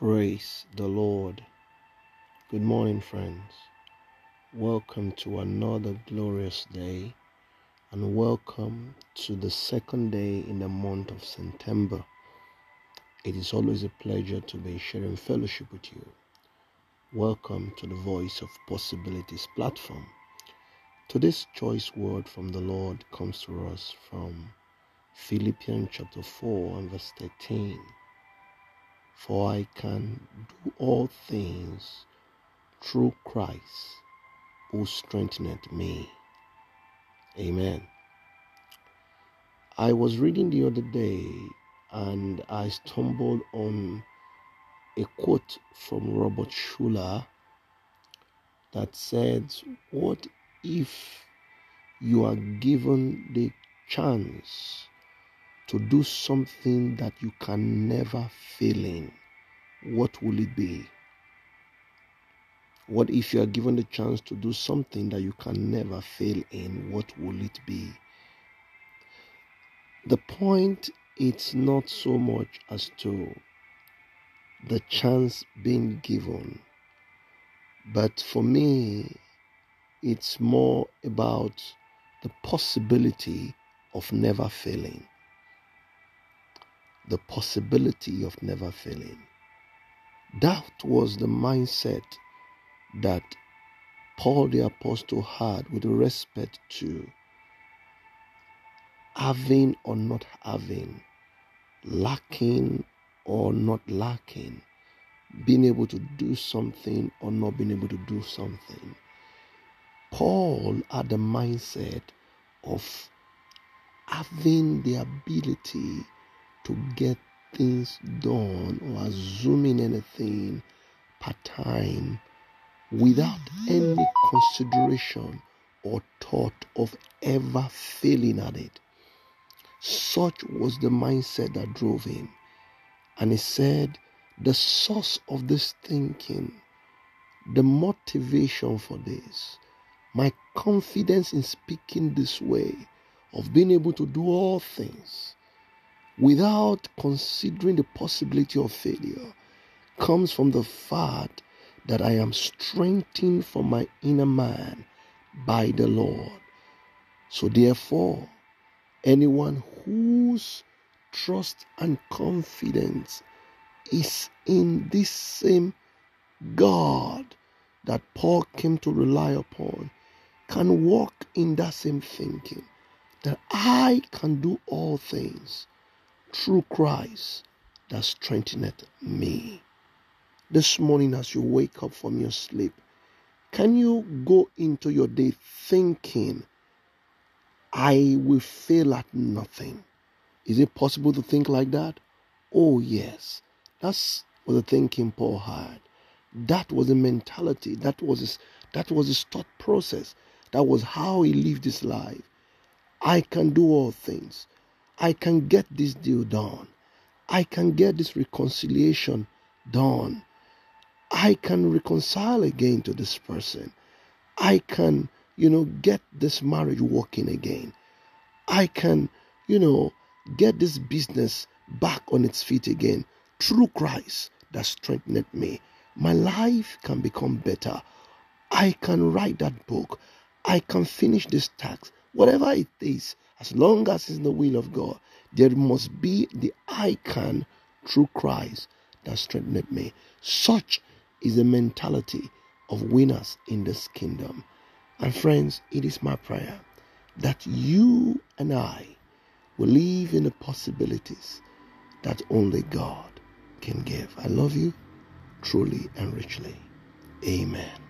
Praise the Lord. Good morning, friends. Welcome to another glorious day, and welcome to the second day in the month of September. It is always a pleasure to be sharing fellowship with you. Welcome to the Voice of Possibilities platform. Today's choice word from the Lord comes to us from Philippians chapter 4 and verse 13 for I can do all things through Christ who strengtheneth me. Amen. I was reading the other day and I stumbled on a quote from Robert Schuller that said, What if you are given the chance to do something that you can never fail in, what will it be? What if you are given the chance to do something that you can never fail in? What will it be? The point it's not so much as to the chance being given, but for me, it's more about the possibility of never failing the possibility of never failing. That was the mindset that Paul the Apostle had with respect to having or not having, lacking or not lacking, being able to do something or not being able to do something. Paul had the mindset of having the ability to get things done or assuming anything part time without any consideration or thought of ever failing at it. Such was the mindset that drove him. And he said, the source of this thinking, the motivation for this, my confidence in speaking this way, of being able to do all things without considering the possibility of failure comes from the fact that I am strengthened from my inner man by the Lord. So, therefore, anyone whose trust and confidence is in this same God that Paul came to rely upon can walk in that same thinking that I can do all things through Christ that strengtheneth me. This morning, as you wake up from your sleep, can you go into your day thinking, I will fail at nothing? Is it possible to think like that? Oh, yes. That's what the thinking Paul had. That was the mentality. That was his, that was his thought process. That was how he lived his life. I can do all things I can get this deal done. I can get this reconciliation done. I can reconcile again to this person. I can, you know, get this marriage working again. I can, you know, get this business back on its feet again through Christ that strengthened me. My life can become better. I can write that book. I can finish this task. Whatever it is, as long as it's the will of God, there must be the I can through Christ that strengthened me. Such is the mentality of winners in this kingdom. And friends, it is my prayer that you and I will live in the possibilities that only God can give. I love you truly and richly. Amen.